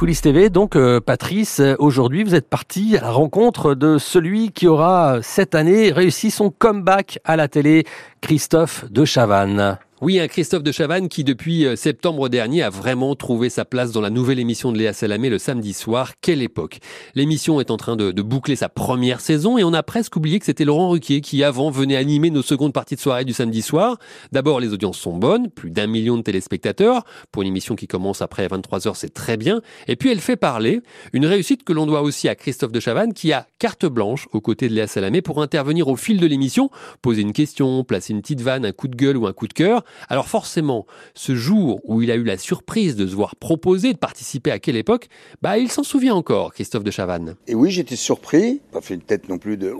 TV, donc euh, Patrice, euh, aujourd'hui vous êtes parti à la rencontre de celui qui aura cette année réussi son comeback à la télé, Christophe de Chavannes. Oui, un Christophe de Chavannes qui, depuis euh, septembre dernier, a vraiment trouvé sa place dans la nouvelle émission de Léa Salamé le samedi soir. Quelle époque L'émission est en train de, boucler sa première saison et on a presque oublié que c'était Laurent Ruquier qui, avant, venait animer nos secondes parties de soirée du samedi soir. D'abord, les audiences sont bonnes, plus d'un million de téléspectateurs. Pour une émission qui commence après 23 heures, c'est très bien. Et puis, elle fait parler. Une réussite que l'on doit aussi à Christophe de Chavannes qui a carte blanche aux côtés de Léa Salamé pour intervenir au fil de l'émission, poser une question, placer une petite vanne, un coup de gueule ou un coup de cœur. Alors forcément, ce jour où il a eu la surprise de se voir proposer de participer à quelle époque, bah il s'en souvient encore, Christophe de Chavannes. Et oui, j'étais surpris, pas fait une tête non plus de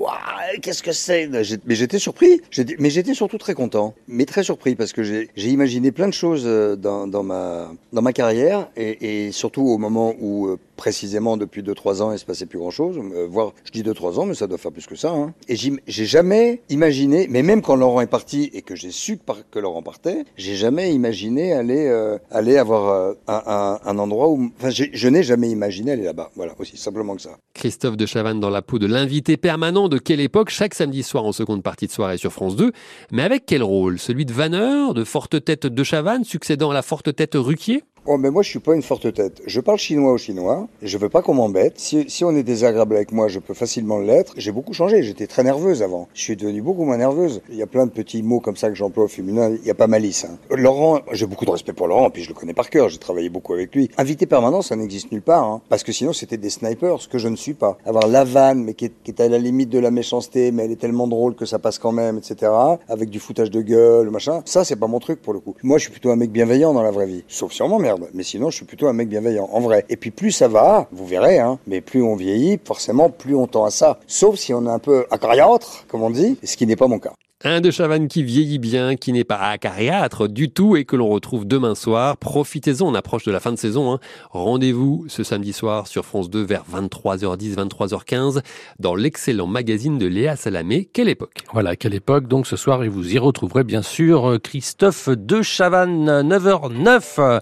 qu'est-ce que c'est? Mais j'étais surpris, mais j'étais surtout très content, mais très surpris parce que j'ai imaginé plein de choses euh, dans, ma, dans ma carrière et, surtout au moment où euh, précisément depuis 2-3 ans il se passait plus grand chose, euh, voire je dis 2-3 ans, mais ça doit faire plus que ça. Hein. Et j'ai jamais imaginé, mais même quand Laurent est parti et que j'ai su que Laurent partait, j'ai jamais imaginé aller euh, aller avoir euh, un, endroit où, enfin, je n'ai jamais imaginé aller là-bas. Voilà, aussi simplement que ça. Christophe de Chavannes dans la peau de l'invité permanent de quelle époque chaque samedi soir en seconde partie de soirée sur France 2, mais avec quel rôle? Celui de vanneur, de forte tête de Chavannes, succédant à la forte tête Ruquier? Oh, mais moi, je suis pas une forte tête. Je parle chinois aux Chinois. Je veux pas qu'on m'embête. Si, si, on est désagréable avec moi, je peux facilement l'être. J'ai beaucoup changé. J'étais très nerveuse avant. Je suis devenue beaucoup moins nerveuse. Il y a plein de petits mots comme ça que j'emploie au féminin. Il y a pas malice. Hein. Laurent, j'ai beaucoup de respect pour Laurent. Puis je le connais par cœur. J'ai travaillé beaucoup avec lui. Invité permanent, ça n'existe nulle part. Hein, parce que sinon, c'était des snipers, ce que je ne suis pas. Avoir la vanne, mais qui est, à la limite de la méchanceté, mais elle est tellement drôle que ça passe quand même, etc. Avec du foutage de gueule, machin. Ça, c'est pas mon truc pour le coup. Moi, je suis plutôt un mec bienveillant dans la vraie vie. Sauf si on Mais sinon, je suis plutôt un mec bienveillant, en vrai. Et puis plus ça va, vous verrez, hein, mais plus on vieillit, forcément, plus on tend à ça. Sauf si on est un peu acariâtre, comme on dit, ce qui n'est pas mon cas. Un de Chavannes qui vieillit bien, qui n'est pas acariâtre du tout et que l'on retrouve demain soir. Profitez-en, on approche de la fin de saison. Hein. Rendez-vous ce samedi soir sur France 2 vers 23h10, 23h15 dans l'excellent magazine de Léa Salamé. Quelle époque Voilà, quelle époque. Donc ce soir, et vous y retrouverez bien sûr Christophe de Chavannes, 9h09.